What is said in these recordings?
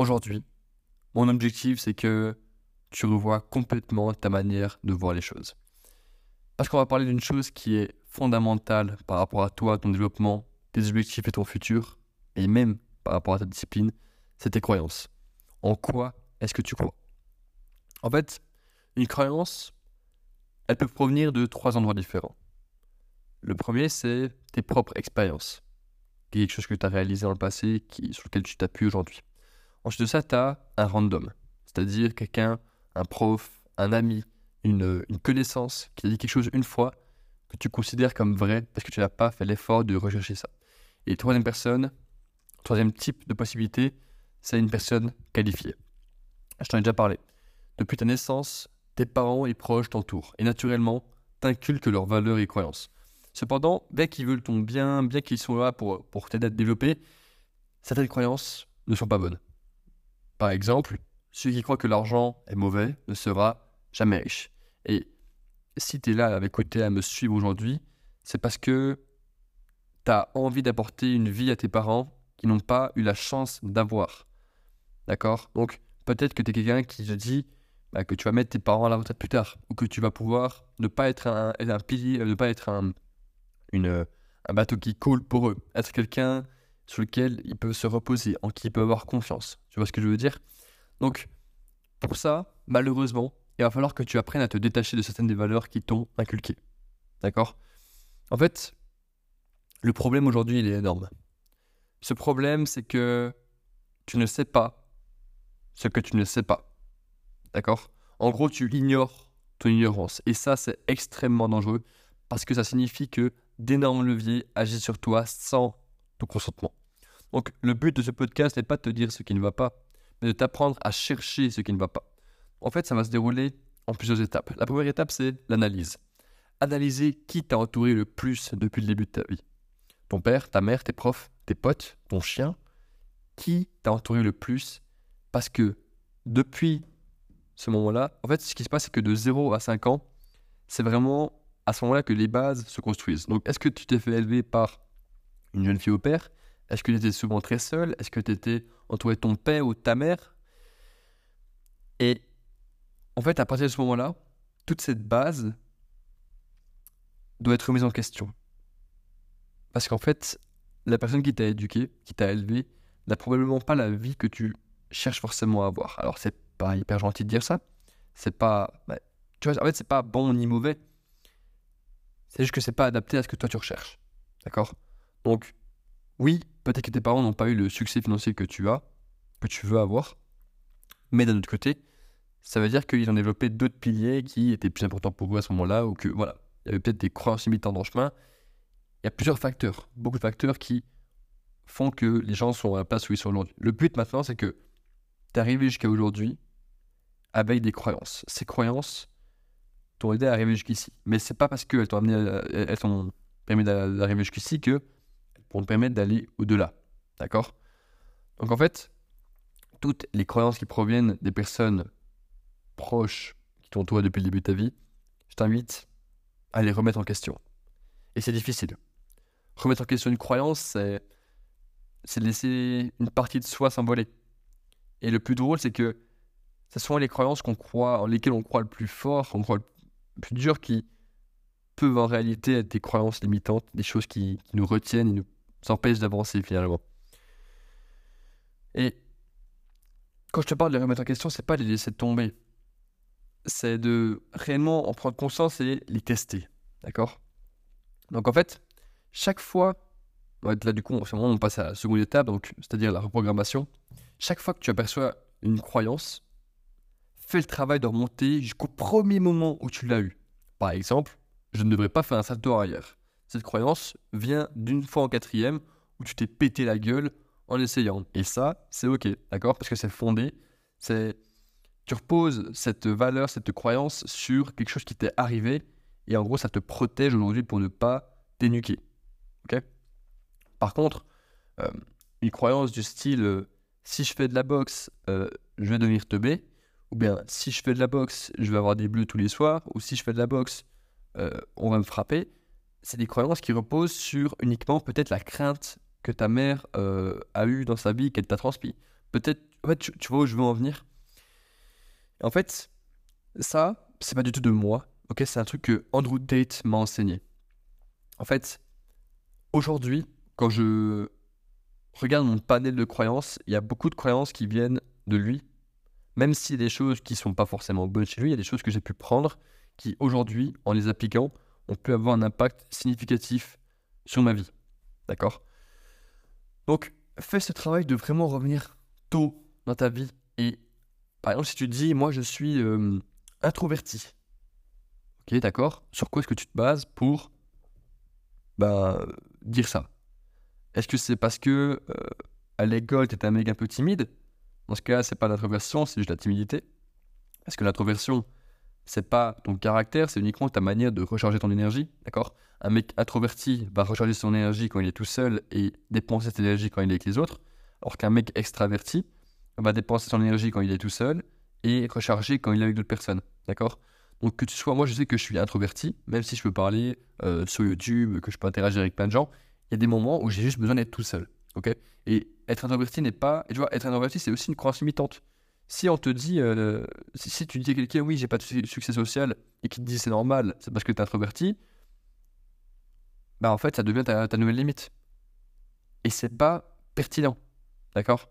Aujourd'hui, mon objectif, c'est que tu revois complètement ta manière de voir les choses. Parce qu'on va parler d'une chose qui est fondamentale par rapport à toi, ton développement, tes objectifs et ton futur, et même par rapport à ta discipline, c'est tes croyances. En quoi est-ce que tu crois? En fait, une croyance, elle peut provenir de trois endroits différents. Le premier, c'est tes propres expériences. Quelque chose que tu as réalisé dans le passé, qui, sur lequel tu t'appuies aujourd'hui. Ensuite de ça, tu as un random, c'est-à-dire quelqu'un, un prof, un ami, une, connaissance qui a dit quelque chose une fois que tu considères comme vrai parce que tu n'as pas fait l'effort de rechercher ça. Et troisième personne, troisième type de possibilité, c'est une personne qualifiée. Je t'en ai déjà parlé. Depuis ta naissance, tes parents et proches t'entourent et naturellement t'inculquent leurs valeurs et croyances. Cependant, bien qu'ils veulent ton bien, bien qu'ils sont là pour, pour t'aider à te développer, certaines croyances ne sont pas bonnes. Par exemple, celui qui croit que l'argent est mauvais ne sera jamais riche. Et si tu es là avec côté à me suivre aujourd'hui, c'est parce que tu as envie d'apporter une vie à tes parents qui n'ont pas eu la chance d'avoir. D'accord? Donc, peut-être que tu es quelqu'un qui se dit bah, que tu vas mettre tes parents à la retraite plus tard, ou que tu vas pouvoir ne pas être pilier, ne pas être un, une, un bateau qui coule pour eux, être quelqu'un sur lequel ils peuvent se reposer, en qui ils peuvent avoir confiance. Tu vois ce que je veux dire? Donc, pour ça, malheureusement, il va falloir que tu apprennes à te détacher de certaines des valeurs qui t'ont inculquées. D'accord? En fait, le problème aujourd'hui, il est énorme. Ce problème, c'est que tu ne sais pas ce que tu ne sais pas. D'accord? En gros, tu ignores ton ignorance. Et ça, c'est extrêmement dangereux parce que ça signifie que d'énormes leviers agissent sur toi sans ton consentement. Donc, le but de ce podcast n'est pas de te dire ce qui ne va pas, mais de t'apprendre à chercher ce qui ne va pas. En fait, ça va se dérouler en plusieurs étapes. La première étape, c'est l'analyse. Analyser qui t'a entouré le plus depuis le début de ta vie. Ton père, ta mère, tes profs, tes potes, ton chien. Qui t'a entouré le plus? Parce que depuis ce moment-là, en fait, ce qui se passe, c'est que de 0 à 5 ans, c'est vraiment à ce moment-là que les bases se construisent. Donc, est-ce que tu t'es fait élever par une jeune fille au père? Est-ce que tu étais souvent très seul? Est-ce que tu étais entouré de ton père ou de ta mère? Et en fait, à partir de ce moment-là, toute cette base doit être remise en question. Parce qu'en fait, la personne qui t'a éduqué, qui t'a élevé, n'a probablement pas la vie que tu cherches forcément à avoir. Alors, c'est pas hyper gentil de dire ça. C'est pas. Bah, en fait, c'est pas bon ni mauvais. C'est juste que c'est pas adapté à ce que toi tu recherches. D'accord? Donc, oui, peut-être que tes parents n'ont pas eu le succès financier que tu as, que tu veux avoir. Mais d'un autre côté, ça veut dire qu'ils ont développé d'autres piliers qui étaient plus importants pour eux à ce moment-là, ou que, voilà, il y avait peut-être des croyances limitantes dans le chemin. Il y a plusieurs facteurs, beaucoup de facteurs qui font que les gens sont à la place où ils sont aujourd'hui. Le but maintenant, c'est que tu es arrivé jusqu'à aujourd'hui avec des croyances. Ces croyances t'ont aidé à arriver jusqu'ici. Mais c'est pas parce qu'elles t'ont amené, elles t'ont permis d'arriver jusqu'ici que pour te permettre d'aller au-delà. D'accord? Donc en fait, toutes les croyances qui proviennent des personnes proches qui t'entourent depuis le début de ta vie, je t'invite à les remettre en question. Et c'est difficile. Remettre en question une croyance, c'est, c'est laisser une partie de soi s'envoler. Et le plus drôle, c'est que ce sont les croyances qu'on croit, en lesquelles on croit le plus fort, qu'on croit le plus dur, qui peuvent en réalité être des croyances limitantes, des choses qui, qui nous retiennent et nous empêchent d'avancer finalement. Et quand je te parle de remettre en question, c'est pas de les laisser tomber c'est de réellement en prendre conscience et les tester. D'accord? Donc en fait, chaque fois, là du coup, on passe à la seconde étape, donc c'est-à-dire la reprogrammation. Chaque fois que tu aperçois une croyance, fais le travail de remonter jusqu'au premier moment où tu l'as eu. Par exemple, je ne devrais pas faire un salto arrière. Cette croyance vient d'une fois en quatrième où tu t'es pété la gueule en essayant. Et ça, c'est ok, d'accord? Parce que c'est fondé, c'est tu reposes cette valeur, cette croyance sur quelque chose qui t'est arrivé et en gros ça te protège aujourd'hui pour ne pas t'énuquer. Ok? Par contre, euh, une croyance du style euh, si je fais de la boxe, euh, je vais devenir teubé, ou bien si je fais de la boxe, je vais avoir des bleus tous les soirs, ou si je fais de la boxe, on va me frapper, c'est des croyances qui reposent sur uniquement peut-être la crainte que ta mère a eue dans sa vie, qu'elle t'a transmis. peut-être, tu, tu vois où je veux en venir? En fait, ça, c'est pas du tout de moi, ok? C'est un truc que Andrew Tate m'a enseigné. En fait, aujourd'hui, quand je regarde mon panel de croyances, il y a beaucoup de croyances qui viennent de lui. Même si des choses qui sont pas forcément bonnes chez lui, il y a des choses que j'ai pu prendre qui, aujourd'hui, en les appliquant, ont pu avoir un impact significatif sur ma vie. D'accord? Donc, fais ce travail de vraiment revenir tôt dans ta vie. Et par exemple, si tu dis, moi, je suis euh, introverti. Ok, d'accord? Sur quoi est-ce que tu te bases pour bah, dire ça? Est-ce que c'est parce que euh, à l'école, tu étais un mec un peu timide? Dans ce cas, c'est pas l'introversion, c'est juste la timidité. Est-ce que l'introversion, c'est pas ton caractère, c'est uniquement ta manière de recharger ton énergie, d'accord? Un mec introverti va recharger son énergie quand il est tout seul et dépenser cette énergie quand il est avec les autres, alors qu'un mec extraverti va dépenser son énergie quand il est tout seul et recharger quand il est avec d'autres personnes, d'accord? Donc que tu sois, moi je sais que je suis introverti, même si je peux parler euh, sur YouTube, que je peux interagir avec plein de gens, il y a des moments où j'ai juste besoin d'être tout seul, ok? Et être introverti n'est pas, et tu vois, être introverti c'est aussi une croyance limitante si on te dit, euh, si, tu dis à quelqu'un, oui, j'ai pas de succès social, et qu'il te dit c'est normal, c'est parce que tu es introverti, bah en fait, ça devient ta, nouvelle limite. Et c'est pas pertinent. D'accord?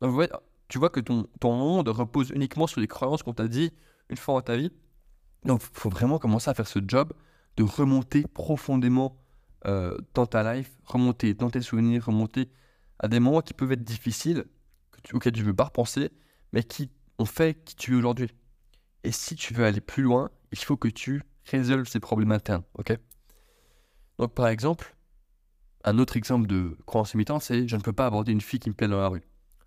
Donc, tu vois que ton, ton monde repose uniquement sur les croyances qu'on t'a dit une fois dans ta vie. Donc, il faut vraiment commencer à faire ce job de remonter profondément euh, dans ta life, remonter dans tes souvenirs, remonter à des moments qui peuvent être difficiles, auxquels tu ne veux pas repenser, mais qui ont fait qui tu es aujourd'hui. Et si tu veux aller plus loin, il faut que tu résolves ces problèmes internes, ok? Donc par exemple, un autre exemple de croyance limitante, c'est je ne peux pas aborder une fille qui me plaît dans la rue.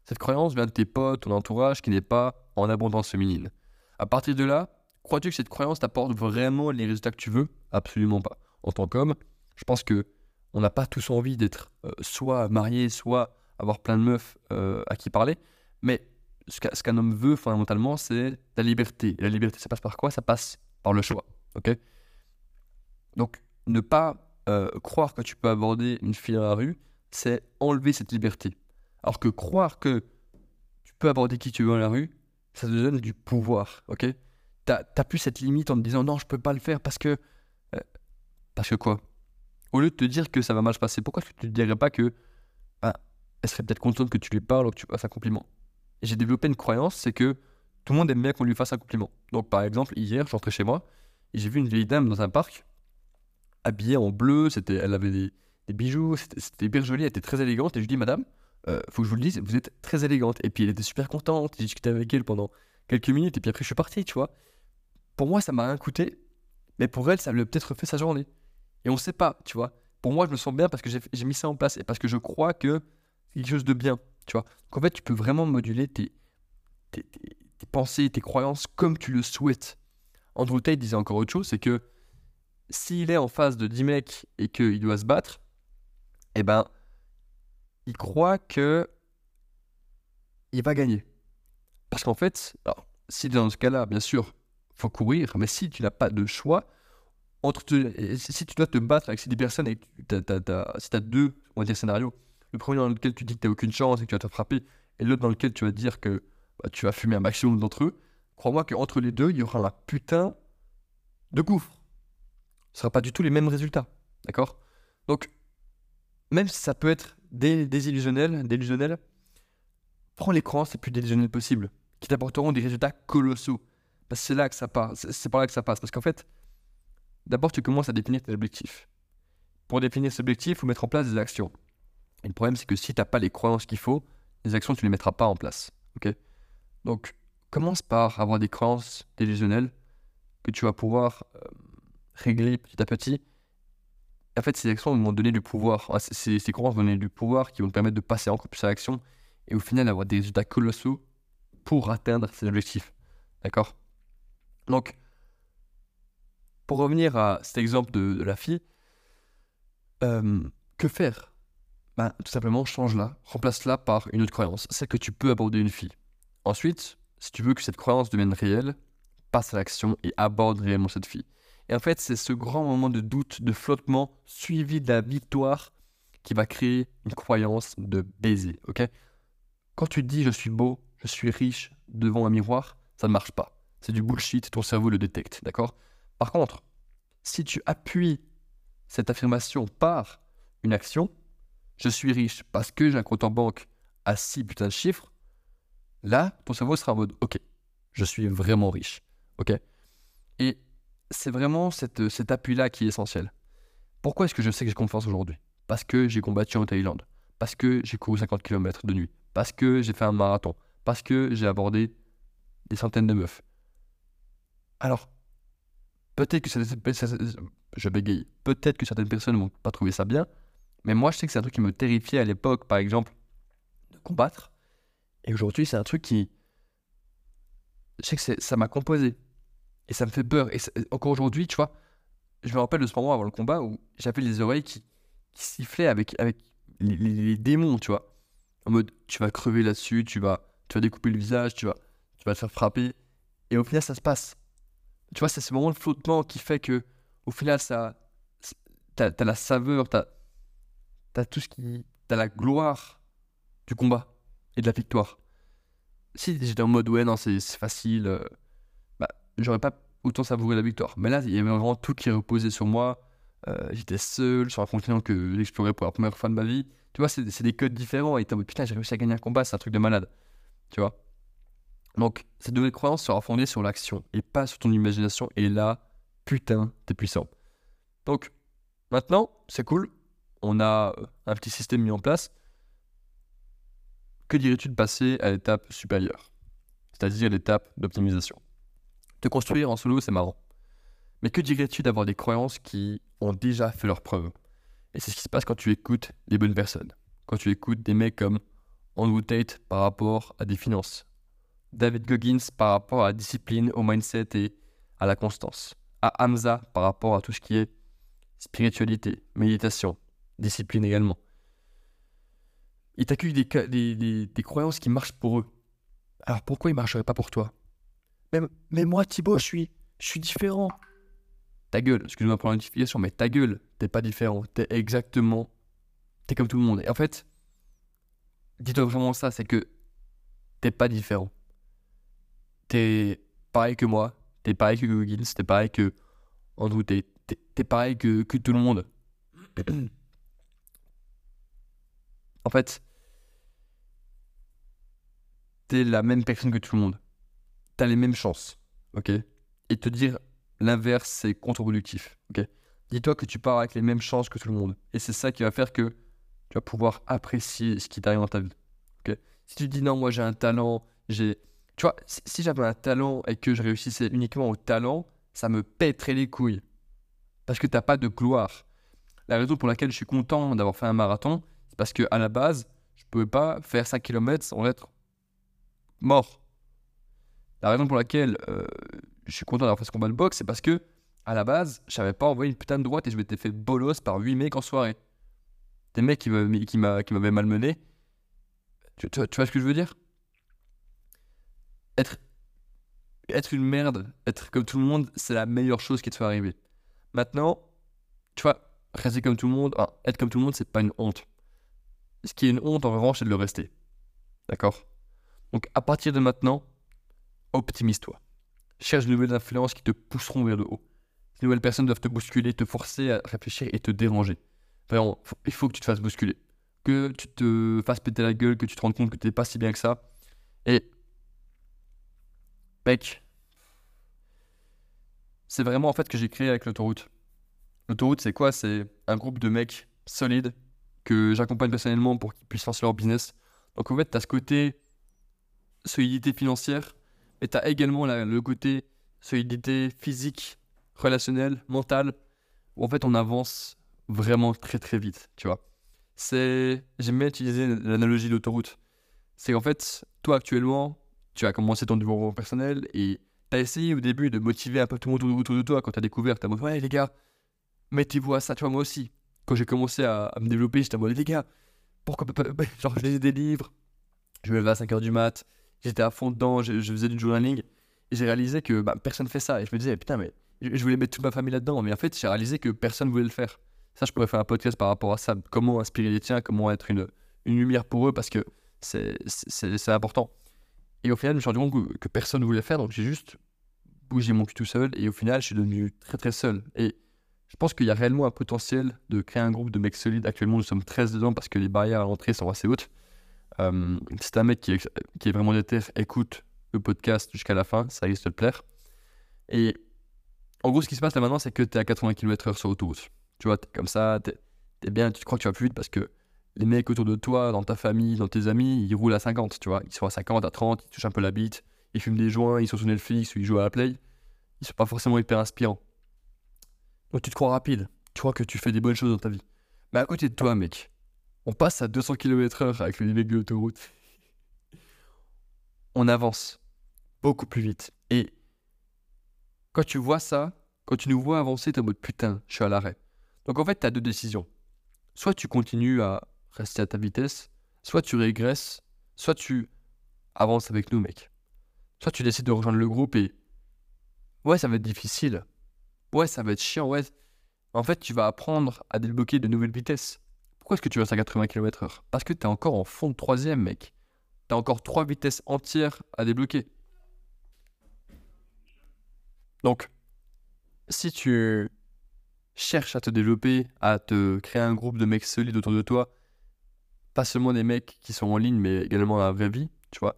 Cette croyance vient de tes potes, ton entourage qui n'est pas en abondance féminine. À partir de là, crois-tu que cette croyance t'apporte vraiment les résultats que tu veux? Absolument pas. En tant qu'homme, je pense que on n'a pas tous envie d'être euh, soit marié, soit avoir plein de meufs euh, à qui parler, mais ce qu'un homme veut fondamentalement, c'est la liberté. Et la liberté, ça passe par quoi? Ça passe par le choix. Ok? Donc, ne pas euh, croire que tu peux aborder une fille dans la rue, c'est enlever cette liberté. Alors que croire que tu peux aborder qui tu veux dans la rue, ça te donne du pouvoir. Ok? T'as plus cette limite en te disant non, je peux pas le faire parce que. Euh, parce que quoi? Au lieu de te dire que ça va mal se passer, pourquoi tu te dirais pas que. Bah, elle serait peut-être contente que tu lui parles ou que tu fasses un compliment? J'ai développé une croyance, c'est que tout le monde aime bien qu'on lui fasse un compliment. Donc par exemple, hier, je rentrais chez moi et j'ai vu une vieille dame dans un parc, habillée en bleu, c'était, elle avait des, bijoux, c'était hyper joli, elle était très élégante. Et je lui dis, madame, euh, faut que je vous le dise, vous êtes très élégante. Et puis elle était super contente, j'ai discuté avec elle pendant quelques minutes et puis après je suis parti, tu vois. Pour moi, ça m'a rien coûté, mais pour elle, ça lui a peut-être refait sa journée. Et on sait pas, tu vois. Pour moi, je me sens bien parce que j'ai mis ça en place et parce que je crois que c'est quelque chose de bien. Tu vois Donc en fait, tu peux vraiment moduler tes, tes, pensées, tes croyances comme tu le souhaites. Andrew Tate disait encore autre chose, c'est que s'il est en face de 10 mecs et qu'il doit se battre, eh ben, il croit que il va gagner. Parce qu'en fait, alors, si dans ce cas-là, bien sûr, faut courir, mais si tu n'as pas de choix, entre si tu dois te battre avec ces 10 personnes et si tu as deux, on va dire, scénarios, le premier dans lequel tu dis que tu n'as aucune chance et que tu vas te frapper, et l'autre dans lequel tu vas dire que bah, tu vas fumer un maximum d'entre eux, crois-moi qu'entre les deux, il y aura un putain de gouffre. Ce ne sera pas du tout les mêmes résultats. D'accord? Donc, même si ça peut être désillusionnel, délusionnel, prends les croyances les plus délusionnelles possibles, qui t'apporteront des résultats colossaux. Parce que c'est là que ça passe. C'est par là que ça passe. Parce qu'en fait, d'abord, tu commences à définir tes objectifs. Pour définir ces objectifs, il faut mettre en place des actions. Et le problème, c'est que si tu n'as pas les croyances qu'il faut, les actions, tu ne les mettras pas en place. Donc, commence par avoir des croyances délusionnelles que tu vas pouvoir euh, régler petit à petit. En fait, ces actions vont donner du pouvoir. Ah, ces, ces, croyances vont donner du pouvoir qui vont te permettre de passer encore plus à l'action et au final avoir des résultats colossaux pour atteindre ces objectifs. D'accord? Donc, pour revenir à cet exemple de, la fille, euh, que faire? Bah, tout simplement change-la, remplace-la par une autre croyance, celle que tu peux aborder une fille. Ensuite, si tu veux que cette croyance devienne réelle, passe à l'action et aborde réellement cette fille. Et en fait, c'est ce grand moment de doute, de flottement, suivi de la victoire qui va créer une croyance de baiser, ok? Quand tu dis je suis beau, je suis riche devant un miroir, ça ne marche pas. C'est du bullshit, ton cerveau le détecte, d'accord? Par contre, si tu appuies cette affirmation par une action, je suis riche parce que j'ai un compte en banque à 6 putains de chiffres, là, ton cerveau sera en mode ok, je suis vraiment riche, ok Et c'est vraiment cette, cet appui-là qui est essentiel. Pourquoi est-ce que je sais que j'ai confiance aujourd'hui? Parce que j'ai combattu en Thaïlande, parce que j'ai couru 50 km de nuit, parce que j'ai fait un marathon, parce que j'ai abordé des centaines de meufs. Alors, peut-être que certaines, je bégaye, peut-être que certaines personnes ne vont pas trouver ça bien, mais moi je sais que c'est un truc qui me terrifiait à l'époque, par exemple, de combattre. Et aujourd'hui, c'est un truc qui. Je sais que ça m'a composé. Et ça me fait peur. Et encore aujourd'hui, tu vois, je me rappelle de ce moment avant le combat où j'avais les oreilles qui, sifflaient avec, avec les, démons, tu vois. En mode, tu vas crever là-dessus, tu vas, tu vas découper le visage, tu vas, tu vas te faire frapper. Et au final, ça se passe. Tu vois, c'est ce moment de flottement qui fait que, au final, ça, t'as as la saveur, t'as as tout ce qui, t'as la gloire du combat et de la victoire. Si j'étais en mode, ouais, non, c'est facile, euh, bah, j'aurais pas autant savouré la victoire. Mais là, il y avait vraiment tout qui reposait sur moi. Euh, j'étais seul sur un continent que j'explorais pour la première fois de ma vie. Tu vois, c'est des codes différents. Et t'es en mode, putain, j'ai réussi à gagner un combat, c'est un truc de malade. Tu vois? Donc, cette nouvelle croyance sera fondée sur l'action et pas sur ton imagination. Et là, putain, t'es puissant. Donc, maintenant, c'est cool. On a euh, un petit système mis en place. Que dirais-tu de passer à l'étape supérieure? C'est-à-dire l'étape d'optimisation. Te construire en solo, c'est marrant. Mais que dirais-tu d'avoir des croyances qui ont déjà fait leur preuve? Et c'est ce qui se passe quand tu écoutes les bonnes personnes. Quand tu écoutes des mecs comme Andrew Tate par rapport à des finances, David Goggins par rapport à la discipline, au mindset et à la constance. À Hamza par rapport à tout ce qui est spiritualité, méditation, discipline également. Il t'accueille des, des, des, croyances qui marchent pour eux. Alors pourquoi ils ne marcheraient pas pour toi? Mais, mais moi, Thibaut, je suis, je suis différent. Ta gueule, excuse-moi pour l'identification, mais ta gueule, t'es pas différent. T'es exactement. T'es comme tout le monde. Et en fait, dis-toi vraiment ça, c'est que t'es pas différent t'es pareil que moi, t'es pareil que Goggins, t'es pareil que Andrew, t'es, t'es, pareil que, que tout le monde. en fait, t'es la même personne que tout le monde. T'as les mêmes chances, ok? Et te dire l'inverse, c'est contre-productif, ok? Dis-toi que tu pars avec les mêmes chances que tout le monde. Et c'est ça qui va faire que tu vas pouvoir apprécier ce qui t'arrive dans ta vie, ok? Si tu dis non, moi j'ai un talent, j'ai tu vois, si, j'avais un talent et que je réussissais uniquement au talent, ça me pèterait les couilles. Parce que t'as pas de gloire. La raison pour laquelle je suis content d'avoir fait un marathon, c'est parce que à la base, je pouvais pas faire 5 km sans être mort. La raison pour laquelle euh, je suis content d'avoir fait ce combat de boxe, c'est parce que à la base, je savais pas envoyer une putain de droite et je m'étais fait bolos par 8 mecs en soirée. Des mecs qui m'avaient malmené. tu vois ce que je veux dire? Être, une merde, être comme tout le monde, c'est la meilleure chose qui te fait arriver. Maintenant, tu vois, rester comme tout le monde, être comme tout le monde, c'est pas une honte. Ce qui est une honte, en revanche, c'est de le rester. D'accord? Donc, à partir de maintenant, optimise-toi. Cherche de nouvelles influences qui te pousseront vers le haut. Ces nouvelles personnes doivent te bousculer, te forcer à réfléchir et te déranger. Vraiment, il faut que tu te fasses bousculer. Que tu te fasses péter la gueule, que tu te rendes compte que tu n'es pas si bien que ça. Et Mec, c'est vraiment en fait que j'ai créé avec l'autoroute. L'autoroute, c'est quoi? C'est un groupe de mecs solides que j'accompagne personnellement pour qu'ils puissent lancer leur business. Donc en fait, tu as ce côté solidité financière, et tu as également le côté solidité physique, relationnelle, mentale, où en fait on avance vraiment très très vite, tu vois. C'est, utiliser l'analogie d'autoroute. C'est qu'en fait, toi actuellement, tu as commencé ton développement personnel et tu as essayé au début de motiver un peu tout le monde autour de toi quand tu as découvert. Tu as dit, ouais, les gars, mettez-vous à ça, tu vois, moi aussi. Quand j'ai commencé à, me développer, j'étais en mode, les gars, pourquoi pas. Genre, je lisais des livres, je me levais à 5h du mat, j'étais à fond dedans, je, faisais du journaling. Et j'ai réalisé que bah, personne ne fait ça. Et je me disais, putain, mais je voulais mettre toute ma famille là-dedans. Mais en fait, j'ai réalisé que personne ne voulait le faire. Ça, je pourrais faire un podcast par rapport à ça. Comment inspirer les tiens, comment être une, une lumière pour eux, parce que C'est important. Et au final, je me suis rendu compte que, personne ne voulait faire, donc j'ai juste bougé mon cul tout seul. Et au final, je suis devenu très très seul. Et je pense qu'il y a réellement un potentiel de créer un groupe de mecs solides. Actuellement, nous sommes 13 dedans parce que les barrières à l'entrée sont assez hautes. Euh, si un mec qui est, vraiment déter, écoute le podcast jusqu'à la fin, ça risque de te plaire. Et en gros, ce qui se passe là maintenant, c'est que tu es à 80 km/h sur autoroute. Tu vois, es comme ça, tu es, bien, tu crois que tu vas plus vite parce que les mecs autour de toi, dans ta famille, dans tes amis, ils roulent à 50, tu vois. Ils sont à 50, à 30, ils touchent un peu la bite, ils fument des joints, ils sont sur Netflix ou ils jouent à la play. Ils sont pas forcément hyper inspirants. Donc tu te crois rapide, tu crois que tu fais des bonnes choses dans ta vie. Mais à côté de toi, mec, on passe à 200 km/h avec les mecs de l'autoroute. on avance beaucoup plus vite. Et quand tu vois ça, quand tu nous vois avancer, t'es en mode putain, je suis à l'arrêt. Donc en fait, tu as deux décisions. Soit tu continues à rester à ta vitesse, soit tu régresses, soit tu avances avec nous, mec. Soit tu décides de rejoindre le groupe et. Ouais, ça va être difficile. Ouais, ça va être chiant, ouais. En fait, tu vas apprendre à débloquer de nouvelles vitesses. Pourquoi est-ce que tu restes à 80 km/h Parce que tu es encore en fond de troisième, mec. Tu as encore trois vitesses entières à débloquer. Donc, si tu cherches à te développer, à te créer un groupe de mecs solides autour de toi, pas seulement des mecs qui sont en ligne, mais également dans la vraie vie, tu vois.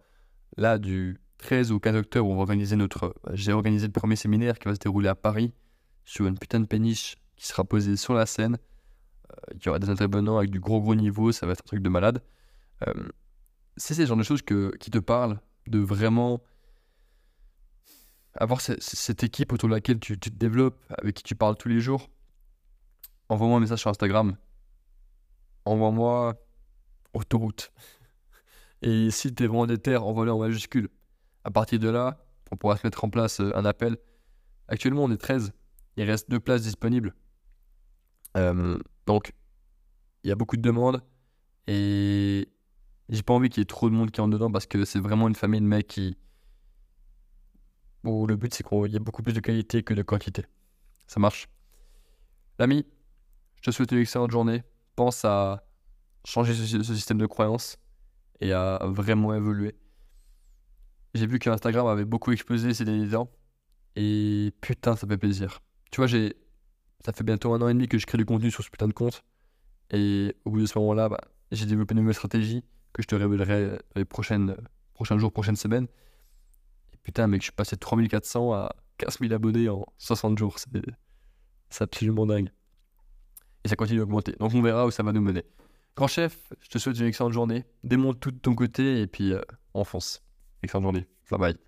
Là, du 13 au 15 octobre, on va organiser notre. J'ai organisé le premier séminaire qui va se dérouler à Paris sur une putain de péniche qui sera posée sur la scène. Euh, il y aura des intervenants avec du gros gros niveau, ça va être un truc de malade. Euh, c'est ce genre de choses que, qui te parlent de vraiment avoir cette équipe autour de laquelle tu, te développes, avec qui tu parles tous les jours, envoie-moi un message sur Instagram. Envoie-moi autoroute. Et si tu es vraiment déter, envoie-le en majuscule. À partir de là, on pourra se mettre en place euh, un appel. Actuellement, on est 13. Il reste deux places disponibles. Euh, donc, il y a beaucoup de demandes. Et j'ai pas envie qu'il y ait trop de monde qui entre dedans parce que c'est vraiment une famille de mecs qui, où le but c'est qu'il y ait beaucoup plus de qualité que de quantité. Ça marche. L'ami, je te souhaite une excellente journée. Pense à changer ce, système de croyance et à vraiment évoluer. J'ai vu que Instagram avait beaucoup explosé ces derniers temps. Et putain, ça fait plaisir. Tu vois, j'ai, ça fait bientôt un an et demi que je crée du contenu sur ce putain de compte. Et au bout de ce moment-là, bah, j'ai développé une nouvelle stratégie que je te révélerai les prochaines, prochains jours, prochaines semaines. Putain, mec, je suis passé de 3400 à 15 000 abonnés en 60 jours. C'est absolument dingue. Et ça continue d'augmenter. Donc on verra où ça va nous mener. Grand chef, je te souhaite une excellente journée. Démonte tout de ton côté et puis euh, on fonce. Excellente journée. Bye bye.